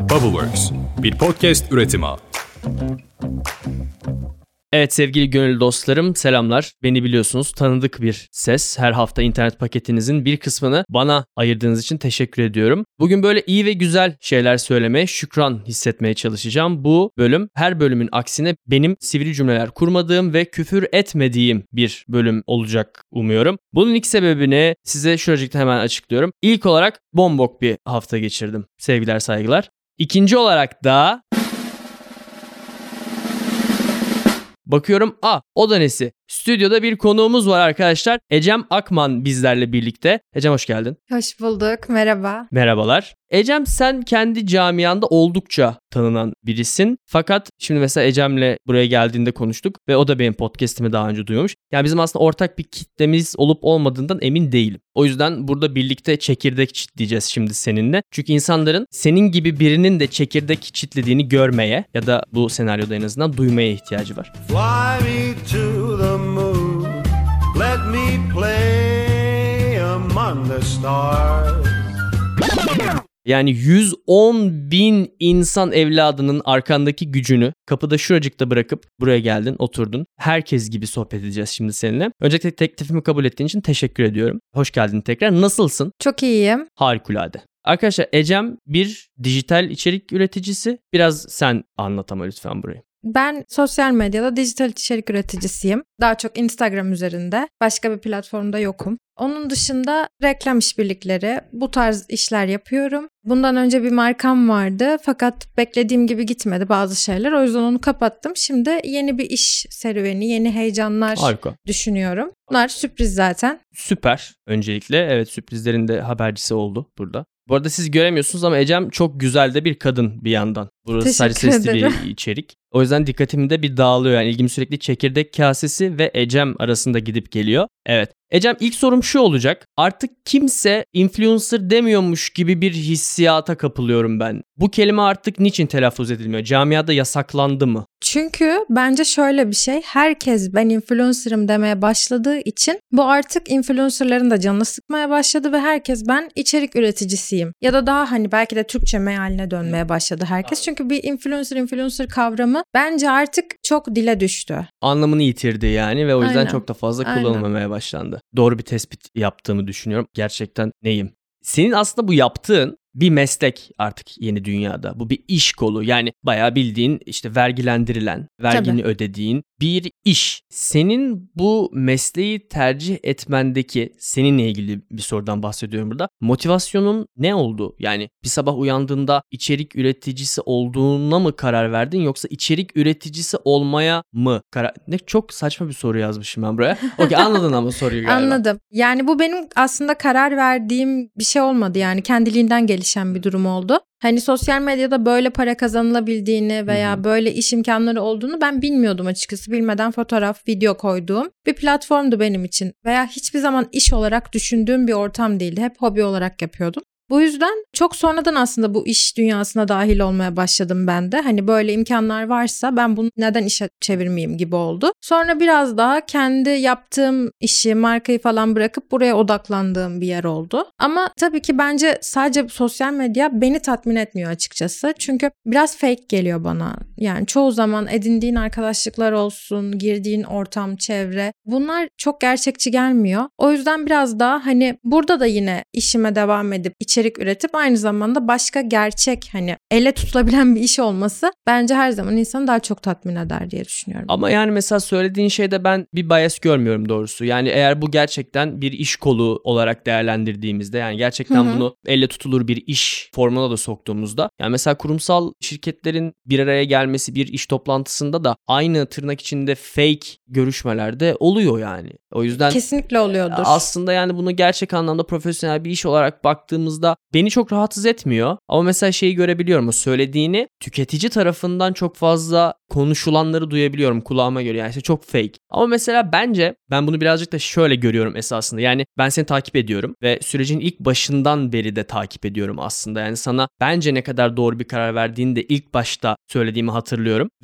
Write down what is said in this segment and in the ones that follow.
Bubbleworks, bir podcast üretimi. Evet sevgili gönül dostlarım selamlar. Beni biliyorsunuz tanıdık bir ses. Her hafta internet paketinizin bir kısmını bana ayırdığınız için teşekkür ediyorum. Bugün böyle iyi ve güzel şeyler söylemeye, şükran hissetmeye çalışacağım. Bu bölüm her bölümün aksine benim sivri cümleler kurmadığım ve küfür etmediğim bir bölüm olacak umuyorum. Bunun ilk sebebini size şuracıkta hemen açıklıyorum. İlk olarak bombok bir hafta geçirdim. Sevgiler saygılar. İkinci olarak da Bakıyorum a o da nesi? Stüdyoda bir konuğumuz var arkadaşlar. Ecem Akman bizlerle birlikte. Ecem hoş geldin. Hoş bulduk. Merhaba. Merhabalar. Ecem sen kendi camianda oldukça tanınan birisin. Fakat şimdi mesela Ecem'le buraya geldiğinde konuştuk ve o da benim podcast'imi daha önce duymuş. Yani bizim aslında ortak bir kitlemiz olup olmadığından emin değilim. O yüzden burada birlikte çekirdek çitleyeceğiz şimdi seninle. Çünkü insanların senin gibi birinin de çekirdek çitlediğini görmeye ya da bu senaryoda en azından duymaya ihtiyacı var. Fly me to Yani 110 bin insan evladının arkandaki gücünü kapıda şuracıkta bırakıp buraya geldin, oturdun. Herkes gibi sohbet edeceğiz şimdi seninle. Öncelikle teklifimi kabul ettiğin için teşekkür ediyorum. Hoş geldin tekrar. Nasılsın? Çok iyiyim. Harikulade. Arkadaşlar Ecem bir dijital içerik üreticisi. Biraz sen anlat ama lütfen burayı. Ben sosyal medyada dijital içerik üreticisiyim. Daha çok Instagram üzerinde. Başka bir platformda yokum. Onun dışında reklam işbirlikleri, bu tarz işler yapıyorum. Bundan önce bir markam vardı fakat beklediğim gibi gitmedi bazı şeyler. O yüzden onu kapattım. Şimdi yeni bir iş serüveni, yeni heyecanlar Harika. düşünüyorum. Bunlar sürpriz zaten. Süper. Öncelikle evet sürprizlerin de habercisi oldu burada. Bu arada siz göremiyorsunuz ama Ecem çok güzel de bir kadın bir yandan. Burası sadece Teşekkür sesli ederim. bir içerik. O yüzden dikkatim de bir dağılıyor. Yani ilgim sürekli çekirdek kasesi ve Ecem arasında gidip geliyor. Evet. Ecem ilk sorum şu olacak. Artık kimse influencer demiyormuş gibi bir hissiyata kapılıyorum ben. Bu kelime artık niçin telaffuz edilmiyor? Camiada yasaklandı mı? Çünkü bence şöyle bir şey. Herkes ben influencer'ım demeye başladığı için bu artık influencer'ların da canını sıkmaya başladı ve herkes ben içerik üreticisiyim. Ya da daha hani belki de Türkçe mealine dönmeye başladı herkes. Çünkü bir influencer influencer kavramı bence artık çok dile düştü. Anlamını yitirdi yani ve o yüzden Aynen. çok da fazla Aynen. kullanılmamaya başlandı. Doğru bir tespit yaptığımı düşünüyorum. Gerçekten neyim? Senin aslında bu yaptığın bir meslek artık yeni dünyada. Bu bir iş kolu. Yani bayağı bildiğin işte vergilendirilen, vergini ödediğin bir iş. Senin bu mesleği tercih etmendeki seninle ilgili bir sorudan bahsediyorum burada. Motivasyonun ne oldu? Yani bir sabah uyandığında içerik üreticisi olduğuna mı karar verdin yoksa içerik üreticisi olmaya mı karar... Ne çok saçma bir soru yazmışım ben buraya. Okey anladın ama soruyu galiba. Anladım. Yani bu benim aslında karar verdiğim bir şey olmadı yani kendiliğinden gelişen bir durum oldu. Hani sosyal medyada böyle para kazanılabildiğini veya Hı hı. böyle iş imkanları olduğunu ben bilmiyordum açıkçası. Bilmeden fotoğraf, video koyduğum bir platformdu benim için. Veya hiçbir zaman iş olarak düşündüğüm bir ortam değildi. Hep hobi olarak yapıyordum. Bu yüzden çok sonradan aslında bu iş dünyasına dahil olmaya başladım ben de. Hani böyle imkanlar varsa ben bunu neden işe çevirmeyeyim gibi oldu. Sonra biraz daha kendi yaptığım işi, markayı falan bırakıp buraya odaklandığım bir yer oldu. Ama tabii ki bence sadece sosyal medya beni tatmin etmiyor açıkçası. Çünkü biraz fake geliyor bana. Yani çoğu zaman edindiğin arkadaşlıklar olsun, girdiğin ortam, çevre bunlar çok gerçekçi gelmiyor. O yüzden biraz daha hani burada da yine işime devam edip içerik üretip aynı zamanda başka gerçek hani elle tutulabilen bir iş olması bence her zaman insanı daha çok tatmin eder diye düşünüyorum. Ama yani mesela söylediğin şeyde ben bir bias görmüyorum doğrusu. Yani eğer bu gerçekten bir iş kolu olarak değerlendirdiğimizde yani gerçekten Hı hı. bunu elle tutulur bir iş formuna da soktuğumuzda yani mesela kurumsal şirketlerin bir araya gelmesi bir iş toplantısında da aynı tırnak içinde fake görüşmelerde oluyor yani. O yüzden Kesinlikle oluyordur. aslında yani bunu gerçek anlamda profesyonel bir iş olarak baktığımızda beni çok rahatsız etmiyor. Ama mesela şeyi görebiliyorum o söylediğini tüketici tarafından çok fazla konuşulanları duyabiliyorum kulağıma göre. Yani işte çok fake. Ama mesela bence ben bunu birazcık da şöyle görüyorum esasında. Yani ben seni takip ediyorum ve sürecin ilk başından beri de takip ediyorum aslında. Yani sana bence ne kadar doğru bir karar verdiğini de ilk başta söylediğimi hatırlıyorum.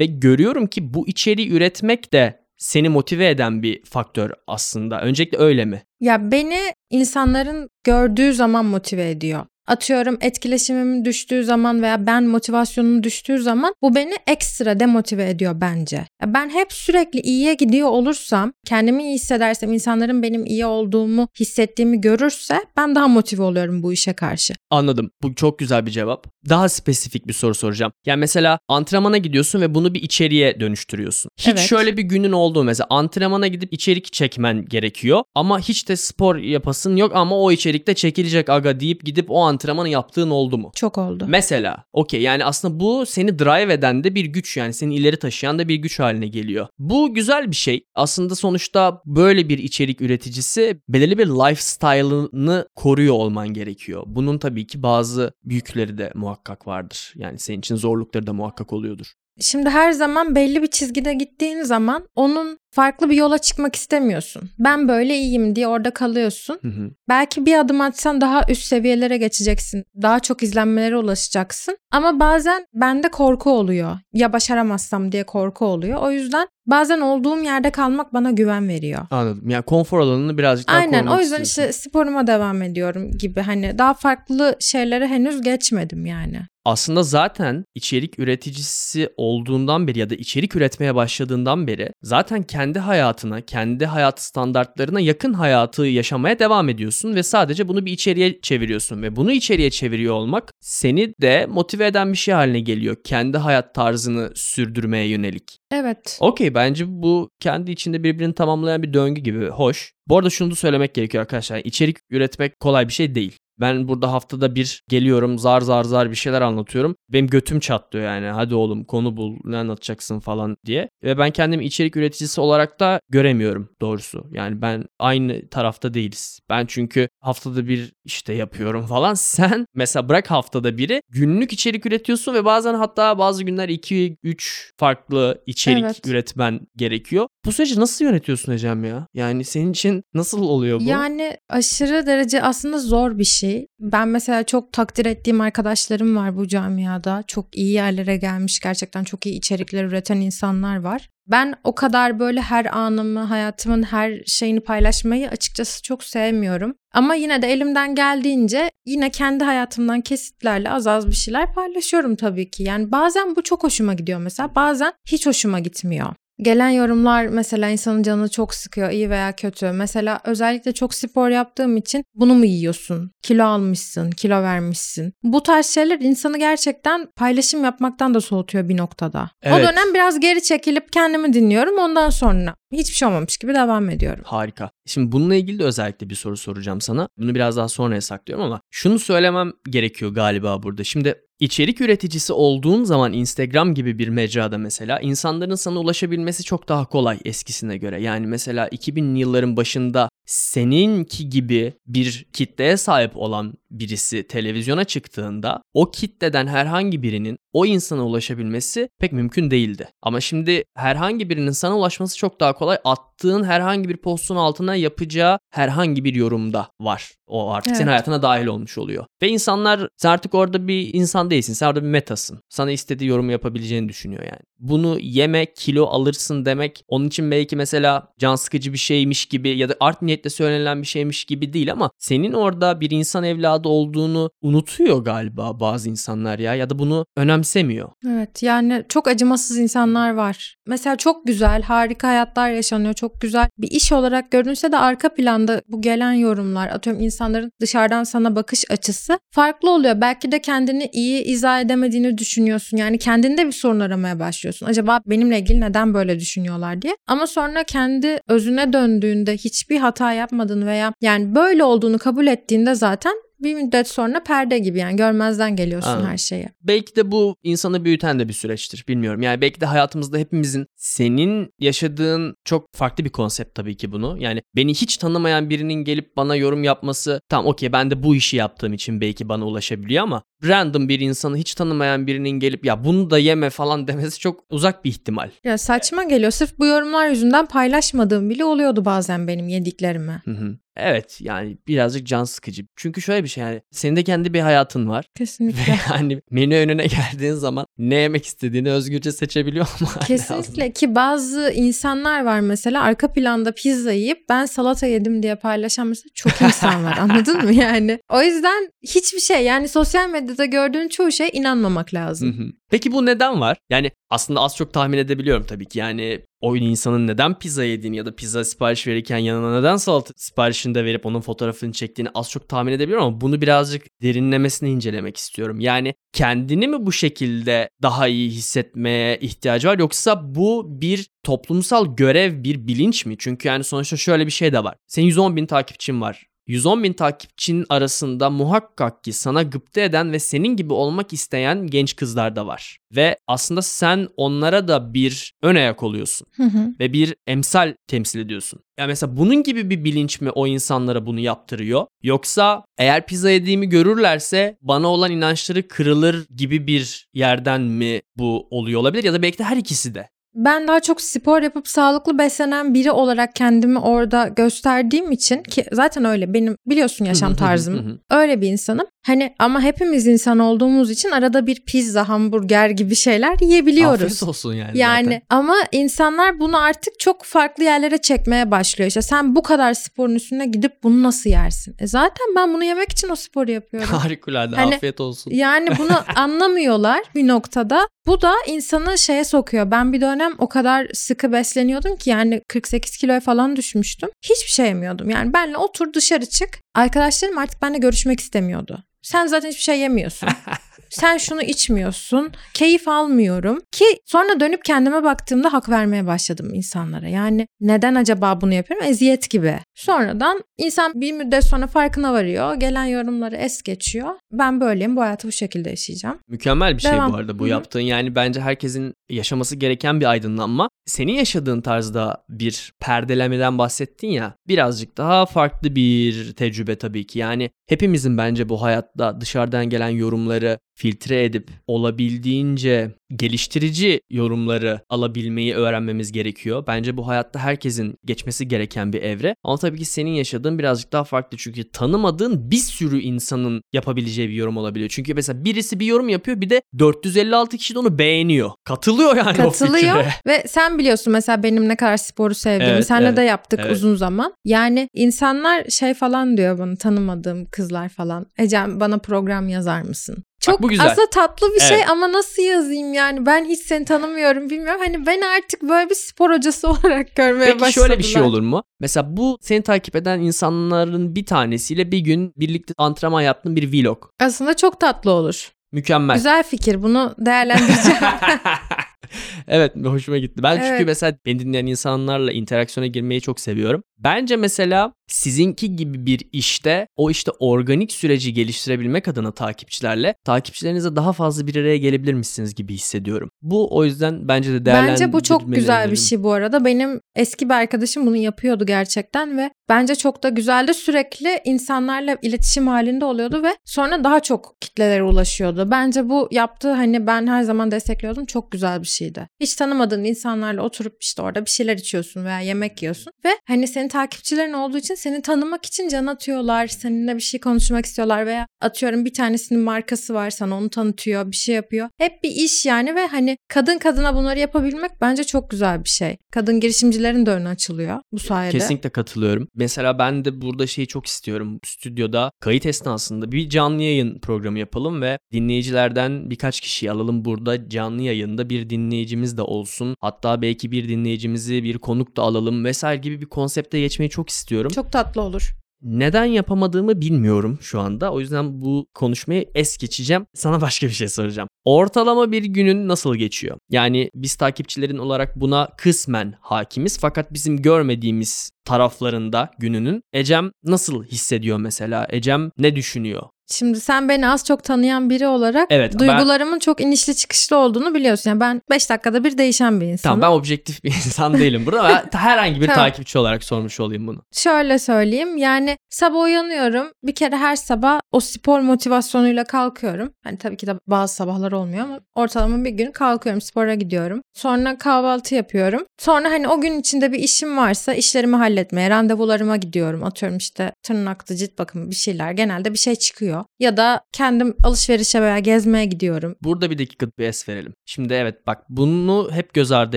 Ve görüyorum ki bu içeriği üretmek de seni motive eden bir faktör aslında. Öncelikle öyle mi? Ya beni insanların gördüğü zaman motive ediyor. Atıyorum etkileşimim düştüğü zaman veya ben motivasyonum düştüğü zaman bu beni ekstra demotive ediyor bence. Ben hep sürekli iyiye gidiyor olursam, kendimi iyi hissedersem, insanların benim iyi olduğumu hissettiğimi görürse ben daha motive oluyorum bu işe karşı. Anladım. Bu çok güzel bir cevap. Daha spesifik bir soru soracağım. Yani mesela antrenmana gidiyorsun ve bunu bir içeriğe dönüştürüyorsun. Hiç Evet. şöyle bir günün oldu mu? mesela antrenmana gidip içerik çekmen gerekiyor ama hiç de spor yapasın yok ama o içerikte çekilecek aga deyip gidip o antrenmanı yaptığın oldu mu? Çok oldu. Mesela okey yani aslında bu seni drive eden de bir güç yani seni ileri taşıyan da bir güç haline geliyor. Bu güzel bir şey. Aslında sonuçta böyle bir içerik üreticisi belirli bir lifestyle'ını koruyor olman gerekiyor. Bunun tabii ki bazı büyükleri de muhakkak vardır. Yani senin için zorlukları da muhakkak oluyordur. Şimdi her zaman belli bir çizgide gittiğin zaman onun farklı bir yola çıkmak istemiyorsun. Ben böyle iyiyim diye orada kalıyorsun. Hı hı. Belki bir adım atsan daha üst seviyelere geçeceksin. Daha çok izlenmelere ulaşacaksın. Ama bazen bende korku oluyor. Ya başaramazsam diye korku oluyor. O yüzden bazen olduğum yerde kalmak bana güven veriyor. Anladım. Yani konfor alanını birazcık daha Aynen o yüzden istiyorsun. işte sporuma devam ediyorum gibi. Hani daha farklı şeylere henüz geçmedim yani. Aslında zaten içerik üreticisi olduğundan beri ya da içerik üretmeye başladığından beri zaten kendi hayatına, kendi hayat standartlarına yakın hayatı yaşamaya devam ediyorsun ve sadece bunu bir içeriğe çeviriyorsun ve bunu içeriğe çeviriyor olmak seni de motive eden bir şey haline geliyor. Kendi hayat tarzını sürdürmeye yönelik. Evet. Okey bence bu kendi içinde birbirini tamamlayan bir döngü gibi hoş. Bu arada şunu da söylemek gerekiyor arkadaşlar. İçerik üretmek kolay bir şey değil. Ben burada haftada bir geliyorum zar zar zar bir şeyler anlatıyorum. Benim götüm çatlıyor yani. Hadi oğlum konu bul ne anlatacaksın falan diye. Ve ben kendimi içerik üreticisi olarak da göremiyorum doğrusu. Yani ben aynı tarafta değiliz. Ben çünkü haftada bir işte yapıyorum falan. Sen mesela bırak haftada biri günlük içerik üretiyorsun ve bazen hatta bazı günler 2-3 farklı içerik Evet. üretmen gerekiyor. Bu süreci nasıl yönetiyorsun Ecem ya? Yani senin için nasıl oluyor bu? Yani aşırı derece aslında zor bir şey. Ben mesela çok takdir ettiğim arkadaşlarım var bu camiada. Çok iyi yerlere gelmiş, gerçekten çok iyi içerikler üreten insanlar var. Ben o kadar böyle her anımı, hayatımın her şeyini paylaşmayı açıkçası çok sevmiyorum. Ama yine de elimden geldiğince yine kendi hayatımdan kesitlerle az az bir şeyler paylaşıyorum tabii ki. Yani bazen bu çok hoşuma gidiyor mesela, bazen hiç hoşuma gitmiyor. Gelen yorumlar mesela insanın canını çok sıkıyor iyi veya kötü. Mesela özellikle çok spor yaptığım için bunu mu yiyorsun? Kilo almışsın, kilo vermişsin. Bu tarz şeyler insanı gerçekten paylaşım yapmaktan da soğutuyor bir noktada. O Evet. dönem biraz geri çekilip kendimi dinliyorum. Ondan sonra hiçbir şey olmamış gibi devam ediyorum. Harika. Şimdi bununla ilgili de özellikle bir soru soracağım sana. Bunu biraz daha sonraya saklıyorum ama şunu söylemem gerekiyor galiba burada. Şimdi içerik üreticisi olduğun zaman Instagram gibi bir mecrada mesela insanların sana ulaşabilmesi çok daha kolay eskisine göre. Yani mesela 2000'li yılların başında seninki gibi bir kitleye sahip olan birisi televizyona çıktığında o kitleden herhangi birinin o insana ulaşabilmesi pek mümkün değildi. Ama şimdi herhangi birinin sana ulaşması çok daha kolay. Attığın herhangi bir postun altına yapacağı herhangi bir yorumda var. O artık senin Evet. hayatına dahil olmuş oluyor. Ve insanlar sen artık orada bir insan değilsin. Sen orada bir metasın. Sana istediği yorum yapabileceğini düşünüyor yani. Bunu yeme, kilo alırsın demek onun için belki mesela can sıkıcı bir şeymiş gibi ya da art niyetle söylenilen bir şeymiş gibi değil ama senin orada bir insan evladı olduğunu unutuyor galiba bazı insanlar ya ya da bunu önemsemiyor. Evet yani çok acımasız insanlar var. Mesela çok güzel, harika hayatlar yaşanıyor. Çok güzel bir iş olarak görünse de arka planda bu gelen yorumlar, atıyorum insanların dışarıdan sana bakış açısı farklı oluyor. Belki de kendini iyi izah edemediğini düşünüyorsun. Yani kendinde bir sorun aramaya başlıyorsun. Acaba benimle ilgili neden böyle düşünüyorlar diye. Ama sonra kendi özüne döndüğünde hiçbir hata yapmadığını veya yani böyle olduğunu kabul ettiğinde zaten bir müddet sonra perde gibi yani görmezden geliyorsun Anladım. her şeyi. Belki de bu insanı büyüten de bir süreçtir bilmiyorum. Yani belki de hayatımızda hepimizin senin yaşadığın çok farklı bir konsept tabii ki bunu. Yani beni hiç tanımayan birinin gelip bana yorum yapması tamam okey ben de bu işi yaptığım için belki bana ulaşabiliyor ama random bir insanı hiç tanımayan birinin gelip ya bunu da yeme falan demesi çok uzak bir ihtimal. Ya saçma geliyor. Sırf bu yorumlar yüzünden paylaşmadığım bile oluyordu bazen benim yediklerimi. Hı hı. Evet yani birazcık can sıkıcı. Çünkü şöyle bir şey yani senin de kendi bir hayatın var. Ve Kesinlikle. yani menü önüne geldiğin zaman ne yemek istediğini özgürce seçebiliyor ama Kesinlikle ki bazı insanlar var mesela arka planda pizza yiyip ben salata yedim diye paylaşan mesela çok insan var anladın mı yani? O yüzden hiçbir şey yani sosyal medyada gördüğün çoğu şeye inanmamak Hı lazım. hı. Peki bu neden var? Yani aslında az çok tahmin edebiliyorum tabii ki. Yani o insanın neden pizza yediğini ya da pizza sipariş verirken yanına neden salata siparişini de verip onun fotoğrafını çektiğini az çok tahmin edebiliyorum ama bunu birazcık derinlemesine incelemek istiyorum. Yani kendini mi bu şekilde daha iyi hissetmeye ihtiyacı var yoksa bu bir toplumsal görev, bir bilinç mi? Çünkü yani sonuçta şöyle bir şey de var. Senin 110 bin takipçin var. 110 bin takipçinin arasında muhakkak ki sana gıpta eden ve senin gibi olmak isteyen genç kızlar da var. Ve aslında sen onlara da bir ön ayak oluyorsun Hı hı. ve bir emsal temsil ediyorsun. Ya mesela bunun gibi bir bilinç mi o insanlara bunu yaptırıyor? Yoksa eğer pizza yediğimi görürlerse bana olan inançları kırılır gibi bir yerden mi bu oluyor olabilir? Ya da belki de her ikisi de. Ben daha çok spor yapıp sağlıklı beslenen biri olarak kendimi orada gösterdiğim için ki zaten öyle benim biliyorsun yaşam tarzım. öyle bir insanım. Hani ama hepimiz insan olduğumuz için arada bir pizza, hamburger gibi şeyler yiyebiliyoruz. Afiyet olsun yani, Yani zaten. ama insanlar bunu artık çok farklı yerlere çekmeye başlıyor. İşte sen bu kadar sporun üstüne gidip bunu nasıl yersin? E zaten ben bunu yemek için o sporu yapıyorum. Harikulade Hani- afiyet olsun. Yani bunu anlamıyorlar bir noktada. Bu da insanı şeye sokuyor. Ben bir dönem o kadar sıkı besleniyordum ki yani 48 kiloya falan düşmüştüm. Hiçbir şey yemiyordum. Yani benle otur dışarı çık. Arkadaşlarım artık benimle görüşmek istemiyordu. Sen zaten hiçbir şey yemiyorsun. Sen şunu içmiyorsun. Keyif almıyorum. Ki sonra dönüp kendime baktığımda hak vermeye başladım insanlara. Yani neden acaba bunu yapıyorum? Eziyet gibi. Sonradan insan bir müddet sonra farkına varıyor. Gelen yorumları es geçiyor. Ben böyleyim. Bu hayatı bu şekilde yaşayacağım. Mükemmel bir şey Devam. bu arada bu yaptığın. Yani bence herkesin yaşaması gereken bir aydınlanma. Senin yaşadığın tarzda bir perdelemeden bahsettin ya. Birazcık daha farklı bir tecrübe tabii ki. Yani hepimizin bence bu hayatta dışarıdan gelen yorumları filtre edip olabildiğince geliştirici yorumları alabilmeyi öğrenmemiz gerekiyor. Bence bu hayatta herkesin geçmesi gereken bir evre. Ama tabii ki senin yaşadığın birazcık daha farklı. Çünkü tanımadığın bir sürü insanın yapabileceği bir yorum olabiliyor. Çünkü mesela birisi bir yorum yapıyor bir de 456 kişi de onu beğeniyor. Katılıyor yani o Katılıyor fikre. ve sen biliyorsun mesela benim ne kadar sporu sevdiğimi. Evet, Senle evet, de yaptık evet. uzun zaman. Yani insanlar şey falan diyor bana tanımadığım kızlar falan. Ecem bana program yazar mısın? Çok bu güzel. aslında tatlı bir şey Evet. ama nasıl yazayım yani ben hiç seni tanımıyorum bilmiyorum. Hani ben artık böyle bir spor hocası olarak görmeye Peki başladılar. şöyle bir şey olur mu? Mesela bu seni takip eden insanların bir tanesiyle bir gün birlikte antrenman yaptığın bir vlog. Aslında çok tatlı olur. Mükemmel. Güzel fikir bunu değerlendireceğim. evet hoşuma gitti. Ben çünkü Evet. mesela beni dinleyen insanlarla interaksiyona girmeyi çok seviyorum. Bence mesela sizinki gibi bir işte o işte organik süreci geliştirebilmek adına takipçilerle takipçilerinize daha fazla bir araya gelebilirmişsiniz gibi hissediyorum. Bu o yüzden bence de Bence bu çok güzel bir şey bu arada. Benim eski bir arkadaşım bunu yapıyordu gerçekten ve bence çok da güzeldi. Sürekli insanlarla iletişim halinde oluyordu ve sonra daha çok kitlelere ulaşıyordu. Bence bu yaptığı hani ben her zaman destekliyordum çok güzel bir şeydi. Hiç tanımadığın insanlarla oturup işte orada bir şeyler içiyorsun veya yemek yiyorsun ve hani senin takipçilerin olduğu için seni tanımak için can atıyorlar. Seninle bir şey konuşmak istiyorlar veya atıyorum bir tanesinin markası var sana onu tanıtıyor bir şey yapıyor. Hep bir iş yani ve hani kadın kadına bunları yapabilmek bence çok güzel bir şey. Kadın girişimcilerin de önü açılıyor bu sayede. Kesinlikle katılıyorum. Mesela ben de burada şeyi çok istiyorum. Stüdyoda kayıt esnasında bir canlı yayın programı yapalım ve dinleyicilerden birkaç kişiyi alalım burada canlı yayında bir dinleyicimiz de olsun. Hatta belki bir dinleyicimizi bir konuk da alalım vesaire gibi bir konsepte geçmeyi çok istiyorum. Çok tatlı olur. Neden yapamadığımı bilmiyorum şu anda. O yüzden bu konuşmayı es geçeceğim. Sana başka bir şey soracağım. Ortalama bir günün nasıl geçiyor? Yani biz takipçilerin olarak buna kısmen hakimiz fakat bizim görmediğimiz taraflarında gününün Ecem nasıl hissediyor mesela? Ecem ne düşünüyor? Şimdi sen beni az çok tanıyan biri olarak Evet, ben- duygularımın çok inişli çıkışlı olduğunu biliyorsun. Yani ben 5 dakikada bir değişen bir insanım. Tamam ben objektif bir insan değilim burada. Ben herhangi bir Tamam. takipçi olarak sormuş olayım bunu. Şöyle söyleyeyim yani sabah uyanıyorum bir kere her sabah o spor motivasyonuyla kalkıyorum. Hani tabii ki de bazı sabahlar olmuyor ama ortalama bir gün kalkıyorum spora gidiyorum. Sonra kahvaltı yapıyorum. Sonra hani o gün içinde bir işim varsa işlerimi halletmeye randevularıma gidiyorum. Atıyorum işte tırnaktı cilt bakımı bir şeyler genelde bir şey çıkıyor. Ya da kendim alışverişe veya gezmeye gidiyorum. Burada bir dakika bir es verelim. Şimdi evet bak bunu hep göz ardı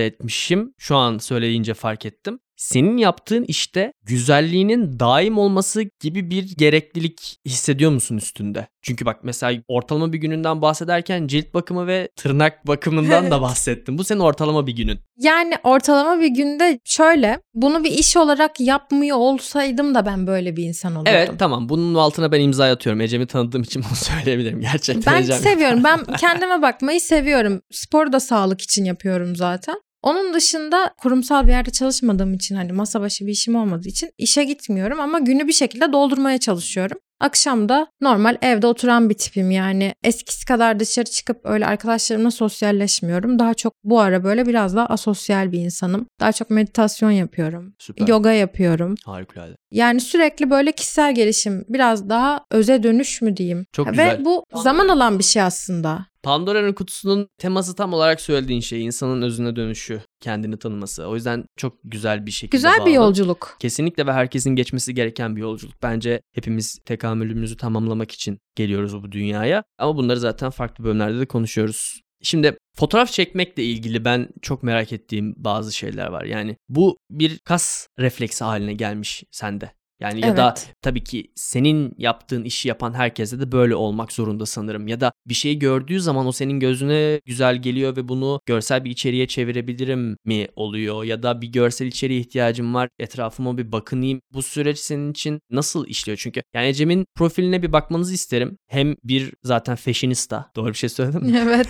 etmişim. Şu an söyleyince fark ettim. Senin yaptığın işte güzelliğinin daim olması gibi bir gereklilik hissediyor musun üstünde? Çünkü bak mesela ortalama bir gününden bahsederken cilt bakımı ve tırnak bakımından da bahsettin. Bu senin ortalama bir günün. Yani ortalama bir günde şöyle bunu bir iş olarak yapmıyor olsaydım da ben böyle bir insan olurdum. Evet tamam bunun altına ben imza atıyorum. Ecem'i tanıdığım için bunu söyleyebilirim. Gerçekten Ben Ecem. seviyorum. Ben kendime bakmayı seviyorum. Sporu da sağlık için yapıyorum zaten. Onun dışında kurumsal bir yerde çalışmadığım için hani masa başı bir işim olmadığı için işe gitmiyorum ama günü bir şekilde doldurmaya çalışıyorum. Akşam da normal evde oturan bir tipim yani eskisi kadar dışarı çıkıp öyle arkadaşlarımla sosyalleşmiyorum. Daha çok bu ara böyle biraz daha asosyal bir insanım. Daha çok meditasyon yapıyorum. Süper. Yoga yapıyorum. Harikulade. Yani sürekli böyle kişisel gelişim, biraz daha öze dönüş mü diyeyim. Çok Ve güzel. bu zaman alan bir şey aslında. Pandora'nın kutusunun teması tam olarak söylediğin şey insanın özüne dönüşü, kendini tanıması. O yüzden çok güzel bir şekilde Güzel bir bağladın. yolculuk. Kesinlikle ve herkesin geçmesi gereken bir yolculuk. Bence hepimiz tekamülümüzü tamamlamak için geliyoruz bu dünyaya. Ama bunları zaten farklı bölümlerde de konuşuyoruz. Şimdi fotoğraf çekmekle ilgili ben çok merak ettiğim bazı şeyler var. Yani bu bir kas refleksi haline gelmiş sende. Yani ya da tabii ki senin yaptığın işi yapan herkese de böyle olmak zorunda sanırım. Ya da bir şeyi gördüğü zaman o senin gözüne güzel geliyor ve bunu görsel bir içeriğe çevirebilirim mi oluyor? Ya da bir görsel içeriğe ihtiyacım var etrafıma bir bakınayım. Bu süreç senin için nasıl işliyor? Çünkü yani Ecem'in profiline bir bakmanızı isterim. Hem bir zaten fashionista. Doğru bir şey söyledim mi? Evet.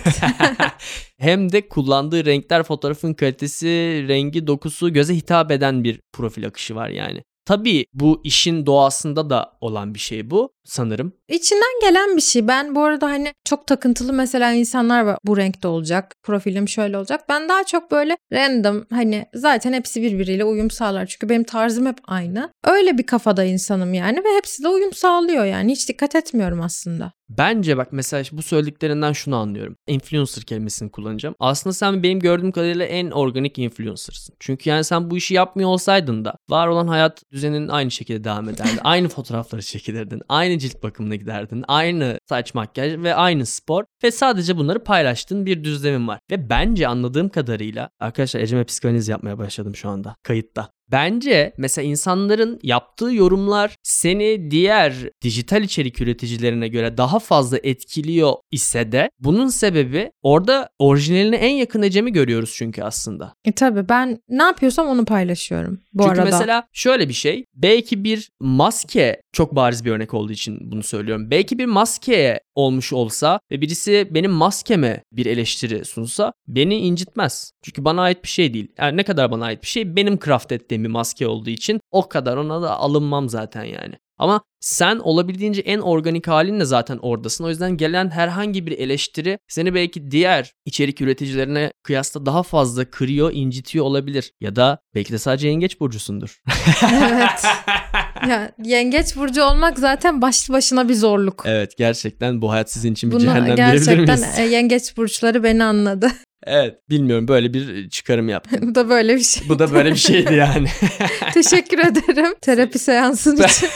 Hem de kullandığı renkler, fotoğrafın kalitesi, rengi, dokusu göze hitap eden bir profil akışı var yani. Tabii bu işin doğasında da olan bir şey bu sanırım. İçinden gelen bir şey. Ben bu arada hani çok takıntılı mesela insanlar var. Bu renkte olacak. Profilim şöyle olacak. Ben daha çok böyle random hani zaten hepsi birbiriyle uyum sağlar. Çünkü benim tarzım hep aynı. Öyle bir kafada insanım yani ve hepsi de uyum sağlıyor yani. Hiç dikkat etmiyorum aslında. Bence bak mesela bu söylediklerinden şunu anlıyorum. Influencer kelimesini kullanacağım. Aslında sen benim gördüğüm kadarıyla en organik influencer'sın. Çünkü yani sen bu işi yapmıyor olsaydın da var olan hayat düzenin aynı şekilde devam ederdi. aynı fotoğrafları çekilirdin. Aynı cilt bakımına giderdin. Aynı saç makyaj ve aynı spor. Ve sadece bunları paylaştığın bir düzlemin var. Ve bence anladığım kadarıyla arkadaşlar Ecem'e psikanaliz yapmaya başladım şu anda kayıtta. Bence mesela insanların yaptığı yorumlar seni diğer dijital içerik üreticilerine göre daha fazla etkiliyor ise de bunun sebebi orada orijinaline en yakın Ecem'i görüyoruz çünkü aslında. E tabii ben ne yapıyorsam onu paylaşıyorum bu çünkü arada. mesela şöyle bir şey belki bir maske çok bariz bir örnek olduğu için bunu söylüyorum. Belki bir maskeye olmuş olsa ve birisi benim maskeme bir eleştiri sunsa beni incitmez. Çünkü bana ait bir şey değil. Yani ne kadar bana ait bir şey benim craft ettiğim bir maske olduğu için o kadar ona da alınmam zaten yani. Ama sen olabildiğince en organik halinle zaten oradasın. O yüzden gelen herhangi bir eleştiri seni belki diğer içerik üreticilerine kıyasla daha fazla kırıyor, incitiyor olabilir. Ya da belki de sadece yengeç burcusundur. evet. Ya yengeç burcu olmak zaten başlı başına bir zorluk. evet gerçekten bu hayat sizin için bir Bunu cehennem diyebilir gerçekten miyiz? e, yengeç burçları beni anladı. Evet bilmiyorum böyle bir çıkarım yaptım. Bu da böyle bir şey. Bu da böyle bir şeydi yani. Teşekkür ederim terapi seansın için.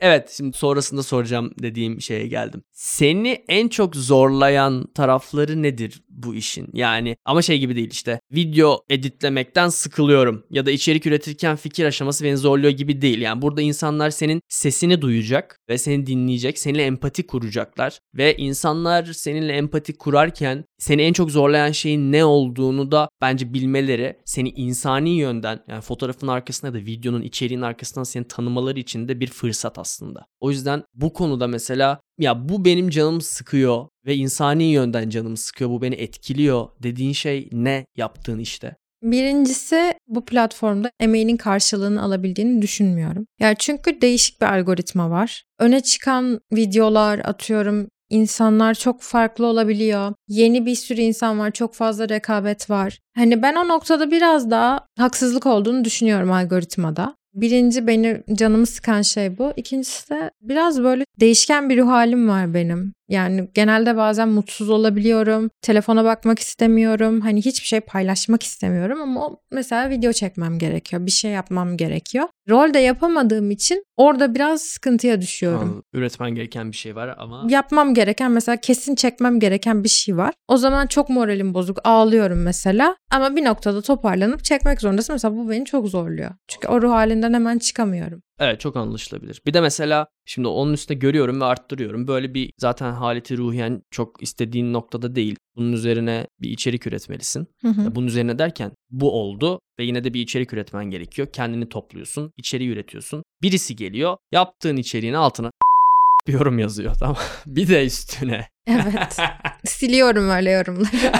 Evet şimdi sonrasında soracağım dediğim şeye geldim. Seni en çok zorlayan tarafları nedir bu işin? Yani ama şey gibi değil işte video editlemekten sıkılıyorum ya da içerik üretirken fikir aşaması beni zorluyor gibi değil. Yani burada insanlar senin sesini duyacak ve seni dinleyecek, seninle empati kuracaklar ve insanlar seninle empati kurarken seni en çok zorlayan şeyin ne olduğunu da bence bilmeleri seni insani yönden yani fotoğrafın arkasında da videonun içeriğin arkasından seni tanımaları için de bir fırsat aslında. O yüzden bu konuda mesela ya bu benim canımı sıkıyor ve insani yönden canımı sıkıyor bu beni etkiliyor dediğin şey ne yaptığın işte? Birincisi bu platformda emeğinin karşılığını alabildiğini düşünmüyorum. Yani çünkü değişik bir algoritma var. Öne çıkan videolar atıyorum insanlar çok farklı olabiliyor. Yeni bir sürü insan var, çok fazla rekabet var. Hani ben o noktada biraz daha haksızlık olduğunu düşünüyorum algoritmada. Birinci beni canımı sıkan şey bu. İkincisi de biraz böyle değişken bir ruh halim var benim. Yani genelde bazen mutsuz olabiliyorum. Telefona bakmak istemiyorum. Hani hiçbir şey paylaşmak istemiyorum ama mesela video çekmem gerekiyor. Bir şey yapmam gerekiyor. Rol de yapamadığım için orada biraz sıkıntıya düşüyorum. Anladım. Üretmen gereken bir şey var ama Yapmam gereken mesela kesin çekmem gereken bir şey var. O zaman çok moralim bozuk ağlıyorum mesela. Ama bir noktada toparlanıp çekmek zorundasın. Mesela bu beni çok zorluyor. Çünkü o ruh halinden hemen çıkamıyorum. Evet çok anlaşılabilir. Bir de mesela şimdi onun üstüne görüyorum ve arttırıyorum. Böyle bir zaten haleti ruhiyen çok istediğin noktada değil. Bunun üzerine bir içerik üretmelisin. Hı hı. Bunun üzerine derken bu oldu ve yine de bir içerik üretmen gerekiyor. Kendini topluyorsun, içeriği üretiyorsun. Birisi geliyor, yaptığın içeriğin altına bir yorum yazıyor tamam. bir de üstüne. Evet. Siliyorum öyle yorumları.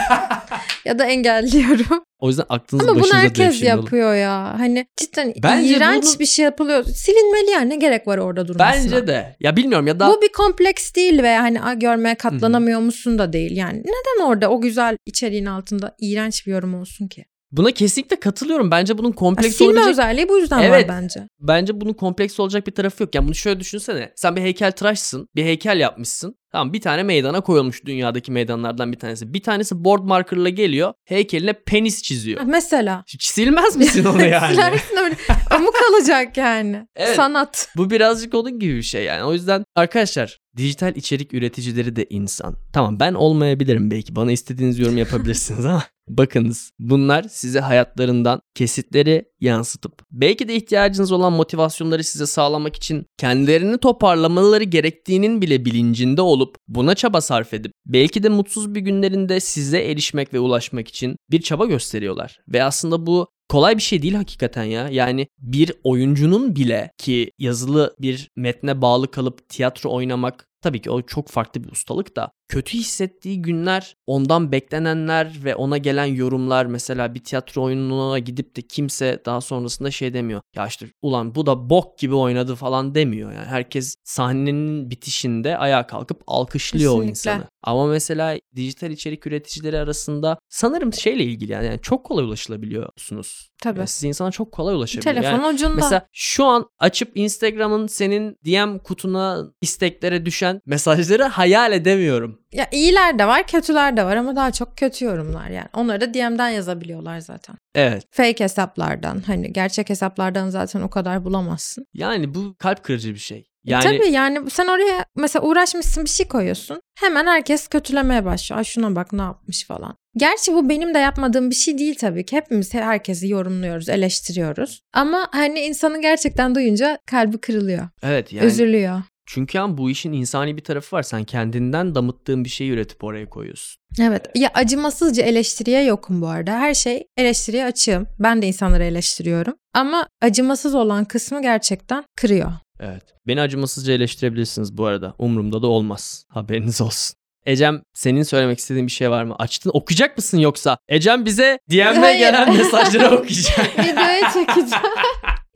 Ya da engelliyorum. O yüzden aklınız Ama bunu başınıza herkes devşirin oğlum. yapıyor ya. Hani cidden Bence iğrenç bunu- bir şey yapılıyor. Silinmeli yani ne gerek var orada durmasına. Bence de. Ya bilmiyorum ya da Bu bir kompleks değil veya hani "Aa, görmeye katlanamıyor musun da değil. Yani neden orada o güzel içeriğin altında iğrenç bir yorum olsun ki? Buna kesinlikle katılıyorum. Bence bunun kompleks silme olabilecek özelliği bu yüzden Evet. var bence. bence bunun kompleks olacak bir tarafı yok. Yani bunu şöyle düşünsene. Sen bir heykeltıraşsın. Bir heykel yapmışsın. Tamam bir tane meydana koyulmuş dünyadaki meydanlardan bir tanesi. Bir tanesi board markerla geliyor. Heykeline penis çiziyor. Ha, Mesela. Silmez misin onu yani? Silersin öyle. Mu kalacak yani? Evet. Sanat. Bu birazcık onun gibi bir şey yani. O yüzden arkadaşlar dijital içerik üreticileri de insan. Tamam ben olmayabilirim belki. Bana istediğiniz yorum yapabilirsiniz ama bakınız bunlar size hayatlarından kesitleri yansıtıp belki de ihtiyacınız olan motivasyonları size sağlamak için kendilerini toparlamaları gerektiğinin bile bilincinde olup buna çaba sarf edip belki de mutsuz bir günlerinde size erişmek ve ulaşmak için bir çaba gösteriyorlar. Ve aslında bu kolay bir şey değil hakikaten ya. Yani bir oyuncunun bile ki yazılı bir metne bağlı kalıp tiyatro oynamak tabii ki o çok farklı bir ustalık da kötü hissettiği günler, ondan beklenenler ve ona gelen yorumlar mesela bir tiyatro oyununa gidip de kimse daha sonrasında şey demiyor. Ya işte ulan bu da bok gibi oynadı falan demiyor yani. Herkes sahnenin bitişinde ayağa kalkıp alkışlıyor o Kesinlikle. insanı. Ama mesela dijital içerik üreticileri arasında sanırım şeyle ilgili yani, yani çok kolay ulaşılabiliyorsunuz. Tabii. Yani siz insana çok kolay ulaşabiliyor. Telefon Yani ucunda. Mesela şu an açıp Instagram'ın senin DM kutuna isteklere düşen mesajları hayal edemiyorum. Ya iyiler de var, kötüler de var ama daha çok kötü yorumlar yani. Onları da DM'den yazabiliyorlar zaten. Evet. Fake hesaplardan hani gerçek hesaplardan zaten o kadar bulamazsın. Yani bu kalp kırıcı bir şey. Yani... Yani Tabii yani sen oraya mesela uğraşmışsın bir şey koyuyorsun. Hemen herkes kötülemeye başlıyor. Ay şuna bak ne yapmış falan. Gerçi bu benim de yapmadığım bir şey değil tabii ki. Hepimiz herkesi yorumluyoruz, eleştiriyoruz. Ama hani insanın gerçekten duyunca kalbi kırılıyor, evet yani üzülüyor. Çünkü ama bu işin insani bir tarafı var. Sen kendinden damıttığın bir şeyi üretip oraya koyuyorsun. Evet. Ya acımasızca eleştiriye yokum bu arada. Her şey eleştiriye açığım. Ben de insanları eleştiriyorum. Ama acımasız olan kısmı gerçekten kırıyor. Evet. Beni acımasızca eleştirebilirsiniz bu arada. Umurumda da olmaz. Haberiniz olsun. Ecem senin söylemek istediğin bir şey var mı? Açtın okuyacak mısın yoksa? Ecem bize Hayır. gelen mesajları okuyacak. Videoya çekeceğim.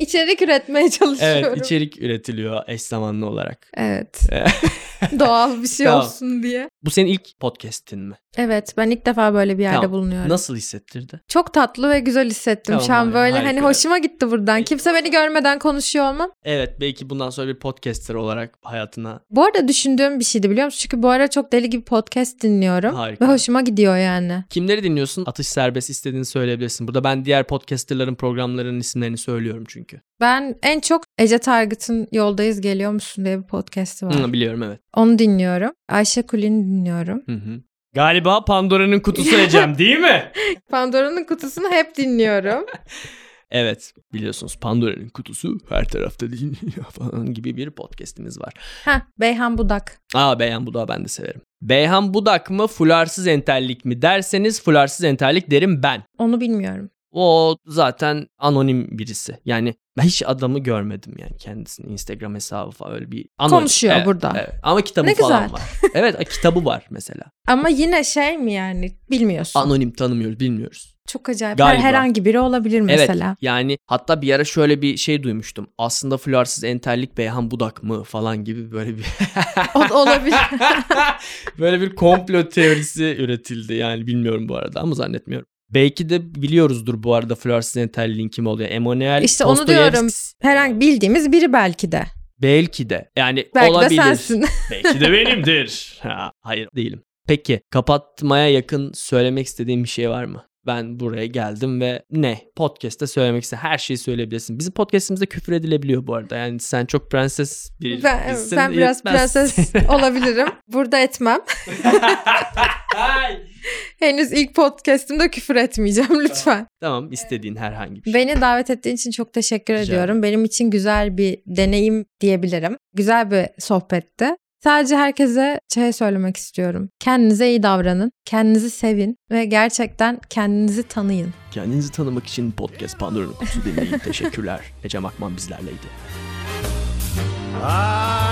İçerik üretmeye çalışıyorum. evet içerik üretiliyor eş zamanlı olarak. Evet. Doğal bir şey Tamam. olsun diye. Bu senin ilk podcast'in mi? Evet ben ilk defa böyle bir yerde Tamam. bulunuyorum. Nasıl hissettirdi? Çok tatlı ve güzel hissettim şu Tamam, an böyle harika. hani hoşuma gitti buradan. Kimse beni görmeden konuşuyor olmam. Evet belki bundan sonra bir podcaster olarak hayatına Bu arada düşündüğüm bir şeydi biliyor musun? Çünkü bu ara çok deli gibi podcast dinliyorum. Harika. Ve hoşuma gidiyor yani. Kimleri dinliyorsun? Atış serbest istediğini söyleyebilirsin. Burada ben diğer podcasterların programlarının isimlerini söylüyorum çünkü. Ben en çok Ece Target'ın Yoldayız Geliyor Musun diye bir podcast'i var. Hı, biliyorum evet. Onu dinliyorum. Ayşe Kulin'i dinliyorum. Hı hı. Galiba Pandora'nın kutusu Ecem değil mi? Pandora'nın kutusunu hep dinliyorum. Evet biliyorsunuz Pandora'nın kutusu her tarafta dinliyor falan gibi bir podcastimiz var. Heh, Beyhan Budak. Aa Beyhan Budak'ı ben de severim. Beyhan Budak mı fularsız entellik mi derseniz fularsız entellik derim ben. Onu bilmiyorum. O zaten anonim birisi. Yani ben hiç adamı görmedim yani kendisinin Instagram hesabı falan öyle bir anonim. Konuşuyor Evet, burada. Evet. Ama kitabı Ne falan güzel. var. evet kitabı var mesela. Ama yine şey mi yani bilmiyorsun. Anonim tanımıyoruz bilmiyoruz. Çok acayip. Galiba. Herhangi biri olabilir mesela. Evet yani hatta bir ara şöyle bir şey duymuştum. Aslında florsuz entellik Beyhan Budak mı falan gibi böyle bir O- olabilir. böyle bir komplo teorisi üretildi. Yani bilmiyorum bu arada ama zannetmiyorum. Belki de biliyoruzdur bu arada florsuz entelliğin kim oluyor. Emanuel İşte onu diyorum. Herhangi bildiğimiz biri belki de. Belki de. Yani Belki olabilir. de sensin. Belki de benimdir. Ha, hayır değilim. Peki kapatmaya yakın söylemek istediğim bir şey var mı? Ben buraya geldim ve ne? Podcast'te söylemek istediğin her şeyi söyleyebilirsin. Bizim podcast'imizde küfür edilebiliyor bu arada. Yani sen çok prenses bir Ben, birisin, ben biraz yetmez. prenses olabilirim. Burada etmem. Henüz ilk podcast'imde küfür etmeyeceğim lütfen. tamam istediğin herhangi bir şey. Beni davet ettiğin için çok teşekkür Rica ediyorum. Benim için güzel bir deneyim diyebilirim. Güzel bir sohbetti. Sadece herkese şey söylemek istiyorum. Kendinize iyi davranın, kendinizi sevin ve gerçekten kendinizi tanıyın. Kendinizi tanımak için podcast Pandora'nın kutusu dinleyin. Teşekkürler. Ecem Akman bizlerleydi. I